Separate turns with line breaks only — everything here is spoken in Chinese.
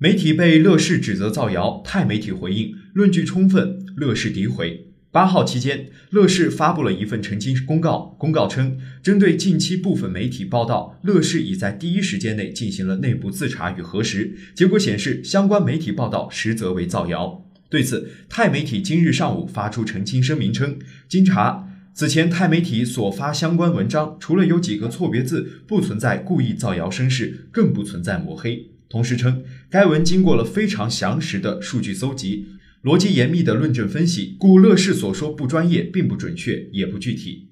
媒体被乐视指责造谣，泰媒体回应论据充分，乐视诋毁。八号期间，乐视发布了一份澄清公告，公告称，针对近期部分媒体报道，乐视已在第一时间内进行了内部自查与核实，结果显示相关媒体报道实则为造谣。对此，泰媒体今日上午发出澄清声明称，经查，此前泰媒体所发相关文章，除了有几个错别字，不存在故意造谣生事，更不存在抹黑。同时称，该文经过了非常详实的数据搜集，逻辑严密的论证分析，故乐视所说不专业并不准确，也不具体。